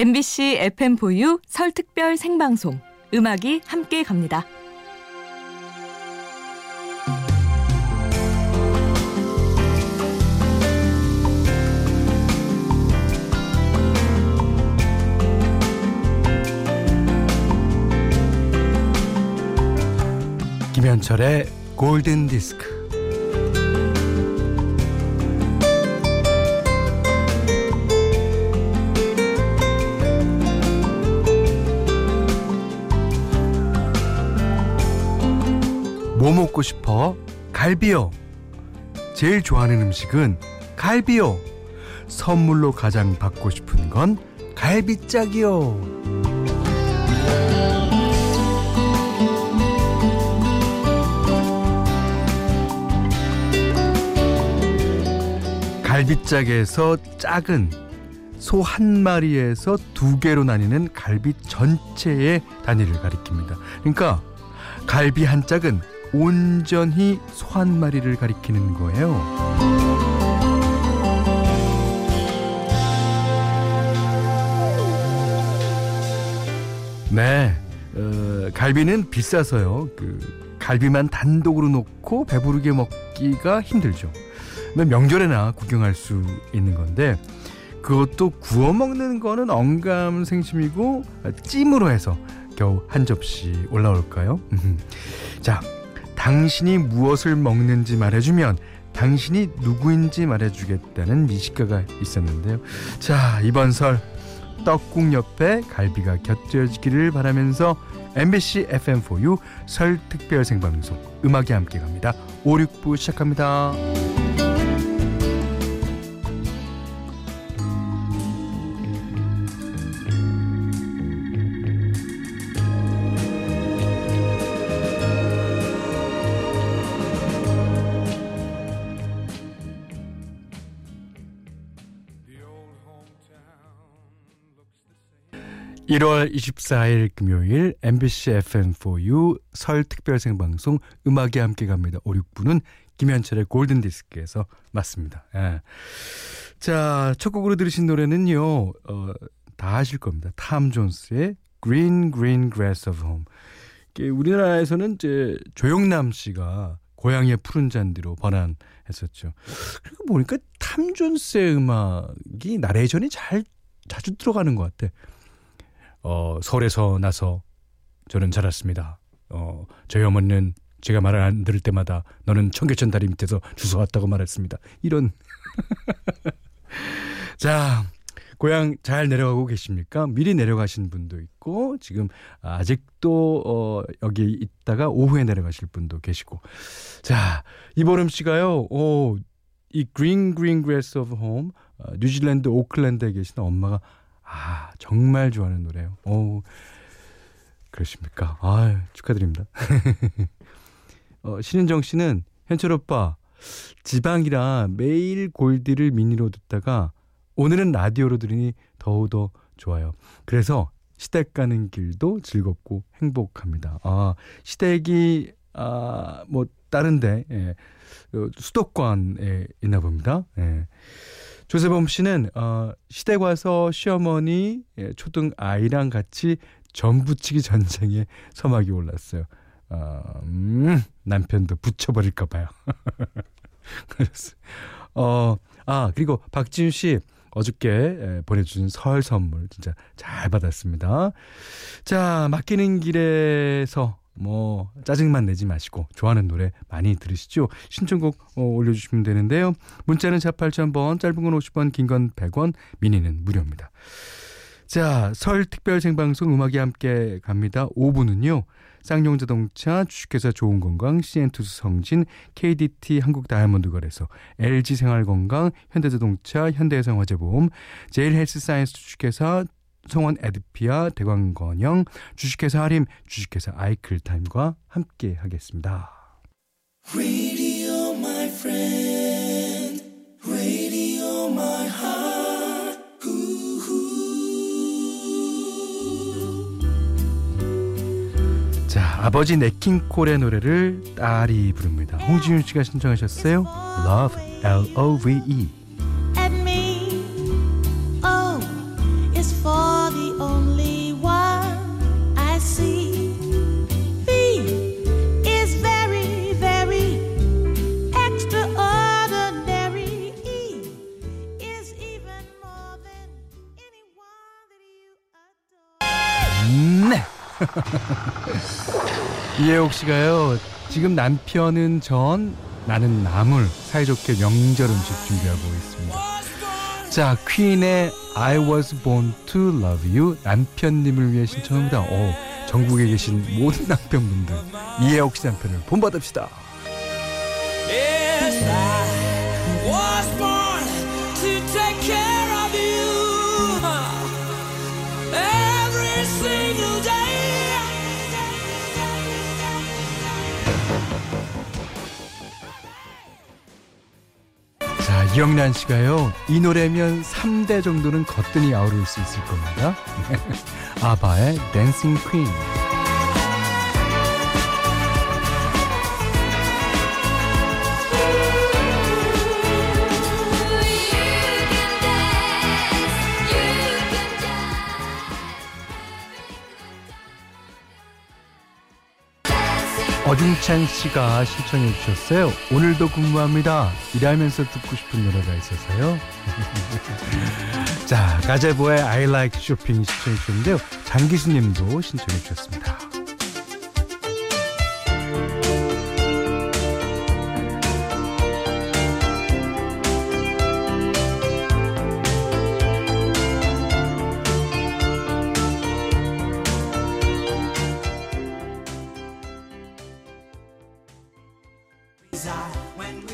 MBC FM4U 설 특별 생방송 음악이 함께 갑니다. 김현철의 골든 디스크. 먹고 싶어? 갈비요. 제일 좋아하는 음식은 갈비요. 선물로 가장 받고 싶은 건 갈비짝이요. 갈비짝에서 작은 소 한 마리에서 두 개로 나뉘는 갈비 전체의 단위를 가리킵니다. 그러니까 갈비 한 짝은 온전히 소 한 마리를 가리키는 거예요. 네, 어, 갈비는 비싸서요. 그 갈비만 단독으로 놓고 배부르게 먹기가 힘들죠. 명절에나 구경할 수 있는 건데 그것도 구워 먹는 거는 언감생심이고 찜으로 해서 겨우 한 접시 올라올까요? 자, 당신이 무엇을 먹는지 말해주면 당신이 누구인지 말해주겠다는 미식가가 있었는데요. 자, 이번 설 떡국 옆에 갈비가 곁들여지기를 바라면서 MBC FM4U 설 특별 생방송 음악이 함께 갑니다. 5, 6부 시작합니다. 1월 24일 금요일 MBC FM4U 설 특별 생 방송 음악이 함께 갑니다. 5, 6부는 김현철의 골든 디스크에서 맞습니다. 예. 자, 첫 곡으로 들으신 노래는요, 어, 다 아실 겁니다. 탐 존스의 Green Green Grass of Home. 우리나라에서는 이제 조영남 씨가 고향의 푸른 잔디로 번안했었죠. 그리고 보니까 탐 존스의 음악이 나레이션이 잘 자주 들어가는 것 같아. 어, 서울에서 나서 저는 자랐습니다. 어, 저희 어머니는 제가 말을 안 들을 때마다 너는 청계천 다리 밑에서 주워왔다고 말했습니다. 이런. 자, 고향 잘 내려가고 계십니까? 미리 내려가신 분도 있고, 지금 아직도, 어, 여기 있다가 오후에 내려가실 분도 계시고. 자, 이보름 씨가요, 어, 이 Green Green Grass of Home, 어, 뉴질랜드 오클랜드에 계시는 엄마가 아, 정말 좋아하는 노래요. 오, 그러십니까? 아, 축하드립니다. 어, 신은정 씨는 현철 오빠 지방이라 매일 골디를 미니로 듣다가 오늘은 라디오로 들으니 더욱더 좋아요. 그래서 시댁 가는 길도 즐겁고 행복합니다. 아, 시댁이 아, 뭐 다른데 예, 어, 수도권에 있나 봅니다. 예. 조세범 씨는 어, 시댁 와서 시어머니 예, 초등 아이랑 같이 전부치기 전쟁에 서막이 올랐어요. 어, 음, 남편도 붙여버릴까 봐요. 그랬어요. 어, 아 그리고 박지윤 씨 어저께 예, 보내준 설 선물 진짜 잘 받았습니다. 자 맡기는 길에서 뭐 짜증만 내지 마시고 좋아하는 노래 많이 들으시죠. 신청곡 어, 올려주시면 되는데요. 문자는 4 8,000번, 짧은 건 50원, 긴 건 100원, 미니는 무료입니다. 자, 설 특별 생방송 음악이 함께 갑니다. 5부는요. 쌍용자동차, 주식회사 좋은건강, CN투스 성진, KDT 한국다이아몬드거래소, LG생활건강, 현대자동차, 현대해상화재보험, 제일헬스사이언스 주식회사, 성원 에드피아, 대광건영, 주식회사 하림, 주식회사 아이클타임과 함께 하겠습니다. Radio, my friend. Radio, my heart. 자, 아버지 네킹콜의 노래를 딸이 부릅니다. 홍지윤 씨가 신청하셨어요. Love, L-O-V-E. 이혜옥 씨가요. 지금 남편은 전, 나는 나물 사이좋게 명절 음식 준비하고 있습니다. 자, 퀸의 I was born to love you 남편님을 위해 신청합니다. 오, 전국에 계신 모든 남편분들 이혜옥 씨 남편을 본받읍시다. 이영란 씨가요. 이 노래면 3대 정도는 거뜬히 아우를 수 있을 겁니다. 아바의 댄싱 퀸. 어중찬 씨가 신청해 주셨어요. 오늘도 근무합니다. 일하면서 듣고 싶은 노래가 있어서요. 자, 가제보의 I Like Shopping 신청해 주셨는데요. 장기수 님도 신청해 주셨습니다.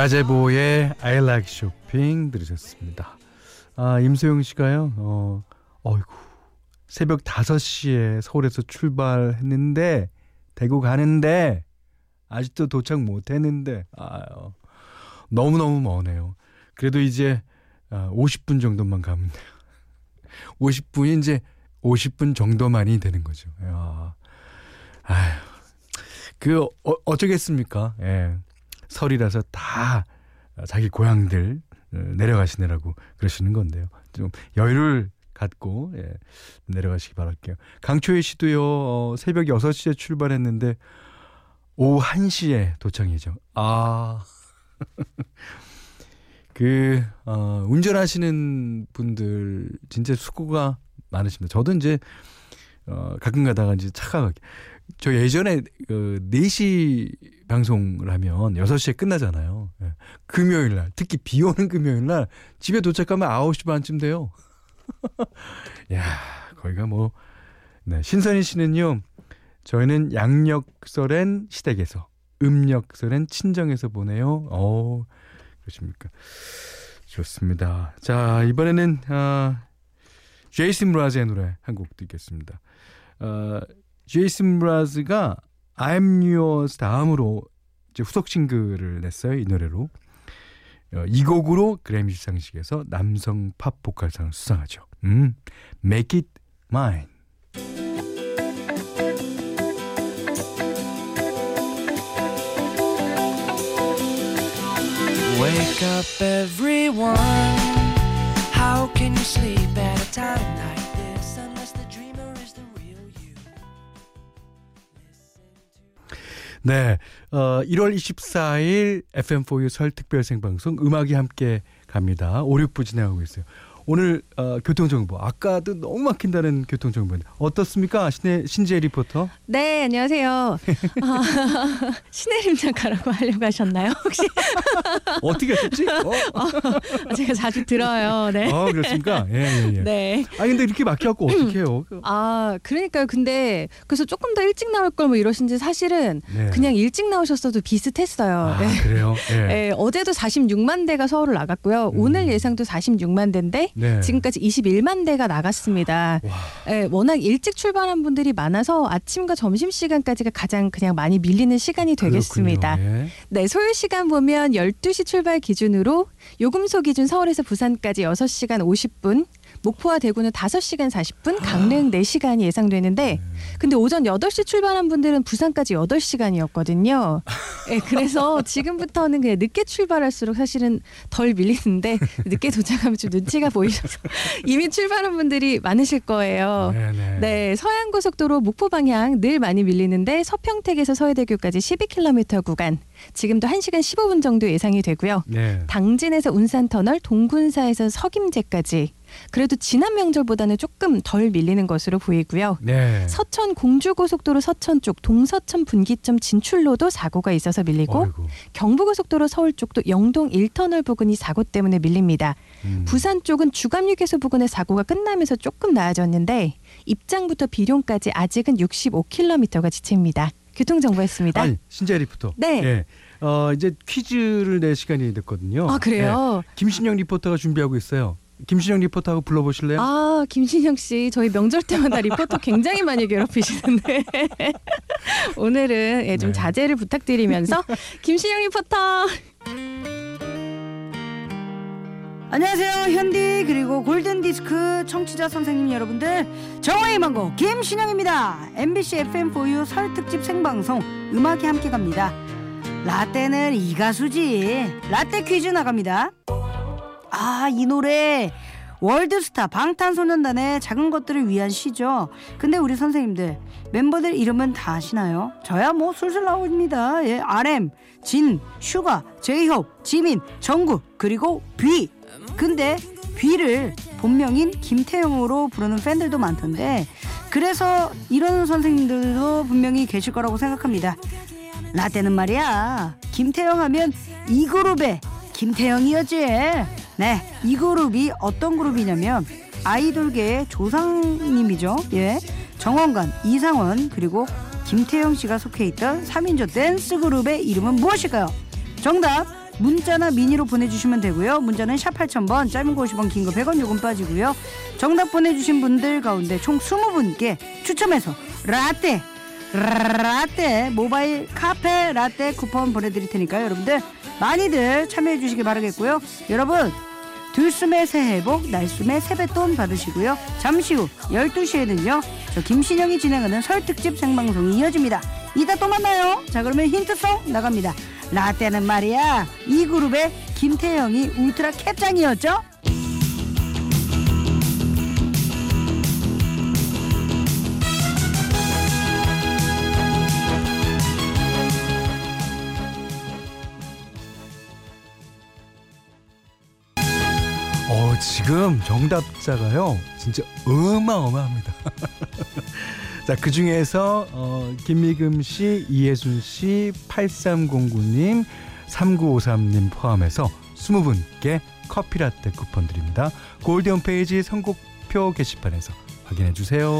가제보의 I Like Shopping 들으셨습니다. 아, 임소영 씨가요. 어, 어이구. 새벽 5시에 서울에서 출발했는데 대구 가는데 아직도 도착 못 했는데 아유. 너무너무 머네요. 그래도 이제 50분 아, 정도만 가면 돼요. 50분이 이제 50분 정도만이 되는 거죠. 야. 아유. 그 어, 어쩌겠습니까? 예. 설이라서 다 자기 고향들 어, 내려가시느라고 그러시는 건데요. 좀 여유를 갖고 예, 내려가시기 바랄게요. 강초희 씨도요. 어, 새벽 6시에 출발했는데 오후 1시에 도착이죠. 아. 그 어, 운전하시는 분들 진짜 수고가 많으십니다. 저도 이제 어, 가끔 가다가 이제 차가 저 예전에 그 4시 방송을 하면 6시에 끝나잖아요. 예. 금요일 날, 특히 비 오는 금요일 날 집에 도착하면 9시 반쯤 돼요. 야, 거기가 뭐 네, 신선희 씨는요. 저희는 양력설엔 시댁에서, 음력설엔 친정에서 보내요. 어, 그러십니까? 좋습니다. 자, 이번에는 아 제이슨 브라즈의 노래 한 곡 듣겠습니다. 어, 제이슨 브라즈가 I'm Yours 다음으로 이제 후속 싱글을 냈어요. 이 노래로. 어, 이 곡으로 그래미 시상식에서 남성 팝 보컬상을 수상하죠. 음, Make It Mine. Wake up everyone. How can you sleep at a time like 네, 어, 1월 24일 FM4U 설 특별 생방송 음악이 함께 갑니다. 5, 6부 진행하고 있어요. 오늘 어, 교통정보 아까도 너무 막힌다는 교통정보인데 어떻습니까 신혜, 신재 리포터? 네 안녕하세요. 아, 신혜림 작가라고 하려고 하셨나요 혹시? 어떻게 하셨지? 어? 어, 제가 자주 들어요. 네. 어 그렇습니까? 예, 예, 예. 네. 아 근데 이렇게 막혀갖고 어떡해요? 아 그러니까요. 근데 그래서 조금 더 일찍 나올 걸 뭐 이러신지 사실은 네. 그냥 일찍 나오셨어도 비슷했어요. 아, 네. 그래요? 예. 네, 어제도 46만 대가 서울을 나갔고요. 음. 오늘 예상도 46만 대인데 네. 지금까지 21만 대가 나갔습니다. 네, 워낙 일찍 출발한 분들이 많아서 아침과 점심 시간까지가 가장 그냥 많이 밀리는 시간이 되겠습니다. 예. 네, 소요 시간 보면 12시 출발 기준으로 요금소 기준 서울에서 부산까지 6시간 50분, 목포와 대구는 5시간 40분, 강릉 4시간이 예상되는데 네. 근데 오전 8시 출발한 분들은 부산까지 8시간이었거든요. 네, 그래서 지금부터는 그냥 늦게 출발할수록 사실은 덜 밀리는데 늦게 도착하면 좀 눈치가 보이셔서 이미 출발한 분들이 많으실 거예요. 네네. 네. 네, 서해안고속도로 목포 방향 늘 많이 밀리는데 서평택에서 서해대교까지 12km 구간 지금도 1시간 15분 정도 예상이 되고요. 네. 당진에서 운산터널, 동군사에서 석임제까지 그래도 지난 명절보다는 조금 덜 밀리는 것으로 보이고요. 네. 서천 공주고속도로 서천 쪽 동서천 분기점 진출로도 사고가 있어서 밀리고 어이구. 경부고속도로 서울 쪽도 영동 1터널 부근이 사고 때문에 밀립니다. 음. 부산 쪽은 죽암휴게소 부근의 사고가 끝나면서 조금 나아졌는데 입장부터 비룡까지 아직은 65km가 지체입니다. 교통정보였습니다. 아니, 신재 리포터. 네. 예. 어, 이제 퀴즈를 낼 시간이 됐거든요. 아, 그래요? 네. 김신영 리포터가 준비하고 있어요. 김신영 리포터하고 불러보실래요? 아, 김신영 씨, 저희 명절 때마다 리포터 굉장히 많이 괴롭히시는데. 오늘은 예, 좀 네. 자제를 부탁드리면서 김신영 리포터. 안녕하세요. 현디 그리고 골든디스크 청취자 선생님 여러분들. 정화의 망고 김신영입니다. MBC FM4U 설 특집 생방송 음악이 함께 갑니다. 라떼는 이 가수지. 라떼 퀴즈 나갑니다 아 이 노래. 월드스타 방탄소년단의 작은 것들을 위한 시죠. 근데 우리 선생님들 멤버들 이름은 다 아시나요? 저야 뭐 술술 나옵니다. 예, RM, 진, 슈가, 제이홉, 지민, 정국 그리고 뷔. 근데 뷔를 본명인 김태형으로 부르는 팬들도 많던데 그래서 이런 선생님들도 분명히 계실 거라고 생각합니다. 라떼는 말이야. 김태형 하면 이 그룹의 김태형이었지. 네, 이 그룹이 어떤 그룹이냐면 아이돌계의 조상님이죠. 예, 정원관, 이상원 그리고 김태형 씨가 속해 있던 3인조 댄스 그룹의 이름은 무엇일까요? 정답 문자나 미니로 보내주시면 되고요. 문자는 샵 8000번, 짧은 거 50원, 긴 거 100원 요금 빠지고요. 정답 보내주신 분들 가운데 총 20분께 추첨해서 라떼 라떼 모바일 카페 라떼 쿠폰 보내드릴 테니까요. 여러분들 많이들 참여해 주시기 바라겠고요. 여러분 들숨의 새해 복 날숨의 세뱃돈 받으시고요. 잠시 후 12시에는요. 저 김신영이 진행하는 설 특집 생방송이 이어집니다. 이따 또 만나요. 자 그러면 힌트송 나갑니다. 라떼는 말이야 이 그룹의 김태형이 울트라 캡장이었죠? 지금 정답자가요, 진짜 어마어마합니다. 자, 그 중에서 어, 김미금 씨, 이혜순 씨, 8309님, 3953님 포함해서 20분께 커피라떼 쿠폰 드립니다. 골드 홈페이지 선곡표 게시판에서 확인해 주세요.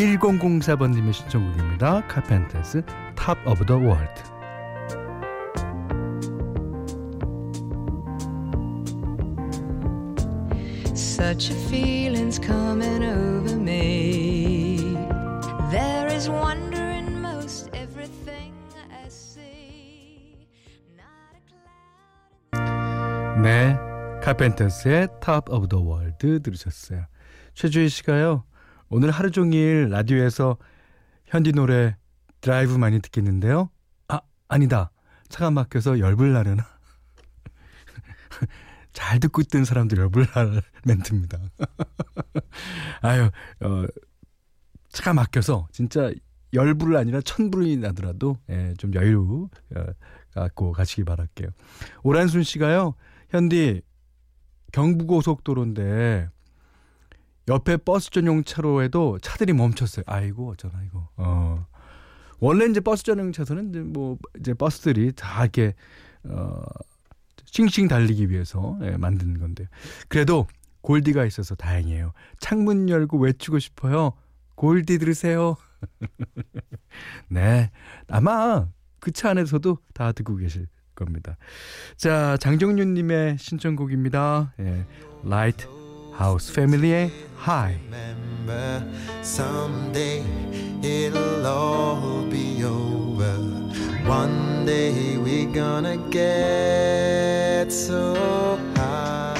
1004번님의 신청곡입니다. 카펜터스 탑 오브 더 월드. Such a feeling's coming over me. There is wonder in most everything I see. 네, 카펜터스의 탑 오브 더 월드 들으셨어요. 최주희 씨가요. 오늘 하루 종일 라디오에서 현디 노래 드라이브 많이 듣겠는데요. 아, 아니다. 차가 막혀서 열불 나려나? 잘 듣고 있던 사람들 열불 날 멘트입니다. 아유, 어, 차가 막혀서 진짜 열불 아니라 천불이 나더라도 예, 좀 여유 어, 갖고 가시기 바랄게요. 오란순 씨가요. 현디 경부고속도로인데 옆에 버스 전용 차로에도 차들이 멈췄어요. 아이고 어쩌나 이거. 어. 원래 이제 버스 전용 차선은 이제 뭐 이제 버스들이 다 이렇게 어 싱싱 달리기 위해서 예, 만든 건데 그래도 골디가 있어서 다행이에요. 창문 열고 외치고 싶어요. 골디 들으세요. 네. 아마 그 차 안에서도 다 듣고 계실 겁니다. 자, 장정윤 님의 신청곡입니다. 예. Light House Family의 High. Someday it'll all be over. One day we're gonna get so high.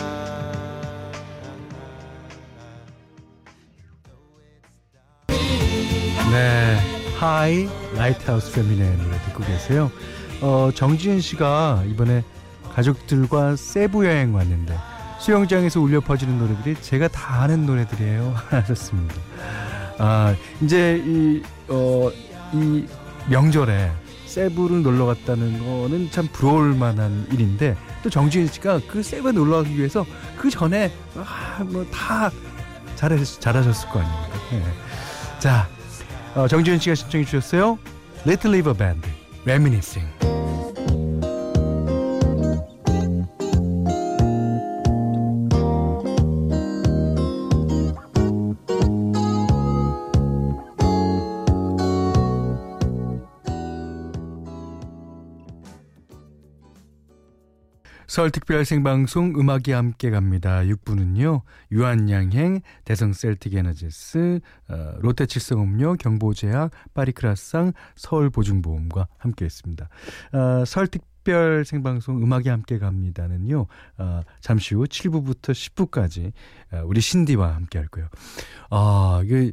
네, High Lighthouse Family의 노래 듣고 계세요. 어, 정지은 씨가 이번에 가족들과 세부 여행 왔는데 수영장에서 울려 퍼지는 노래들이 제가 다 아는 노래들이에요. 하셨습니다. 아, 이제 이, 어, 이 명절에 세부를 놀러 갔다는 거는 참 부러울 만한 일인데 또 정지은 씨가 그 세부에 놀러 가기 위해서 그 전에 아, 뭐다 잘하셨을 거 아닙니까? 네. 자, 어, 정지은 씨가 신청해 주셨어요. Little River Band, Reminiscing. 설 특별 생방송 음악이 함께 갑니다. 6부는요. 유한양행, 대성 셀틱 에너지스, 어, 롯데칠성음료, 경보제약, 파리크라상, 서울보증보험과 함께 했습니다. 어, 설 특별 생방송 음악이 함께 갑니다는요. 어, 잠시 후 7부부터 10부까지 어, 우리 신디와 함께 할 거예요. 아, 이게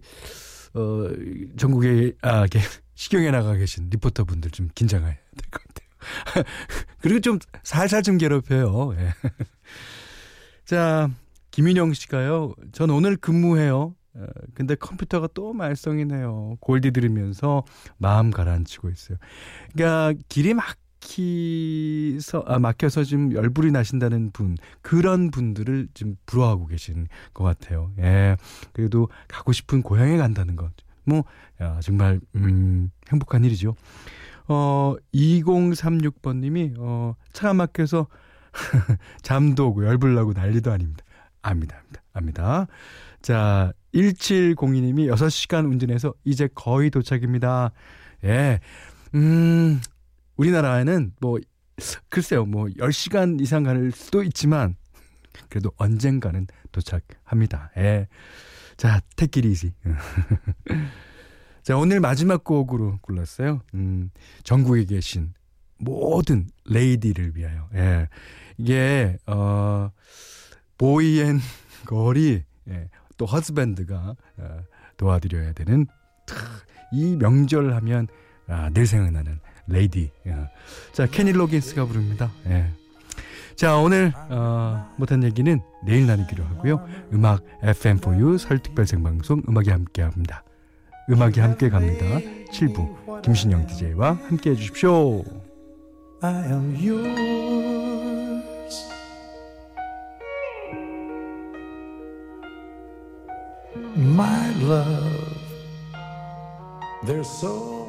어, 전국에 아, 시경에 나가 계신 리포터 분들 좀 긴장해야 될 것 같아요. 그리고 좀 살살 좀 괴롭혀요. 예. 자, 김인영 씨가요. 전 오늘 근무해요. 어, 근데 컴퓨터가 또 말썽이네요. 골디 들으면서 마음 가라앉히고 있어요. 그러니까 길이 막히서 아 막혀서 좀 열불이 나신다는 분 그런 분들을 좀 부러워하고 계신 것 같아요. 예. 그래도 가고 싶은 고향에 간다는 것. 뭐 야, 정말 음 행복한 일이죠. 어, 2036번 님이, 어, 차가 막혀서 잠도 오고 열불 나고 난리도 아닙니다. 압니다, 압니다, 압니다. 자, 1702님이 6시간 운전해서 이제 거의 도착입니다. 예. 음, 우리나라에는 뭐, 글쎄요, 뭐, 10시간 이상 갈 수도 있지만, 그래도 언젠가는 도착합니다. 예. 자, easy. 자, 오늘 마지막 곡으로 골랐어요. 음, 전국에 계신 모든 레이디를 위하여. 예. 이게, 어, boy and girl이, 예, 또 husband가 어, 도와드려야 되는 이 명절 하면 아, 늘 생각나는 Lady. 예. 자, 케니 로긴스가 부릅니다. 예. 자, 오늘 어, 못한 얘기는 내일 나누기로 하고요. 음악 FM4U 설특별 생방송 음악이 함께 합니다. 음악이 함께 갑니다. 7부 김신영 DJ와 함께 해주십시오. I am yours. My love. There's so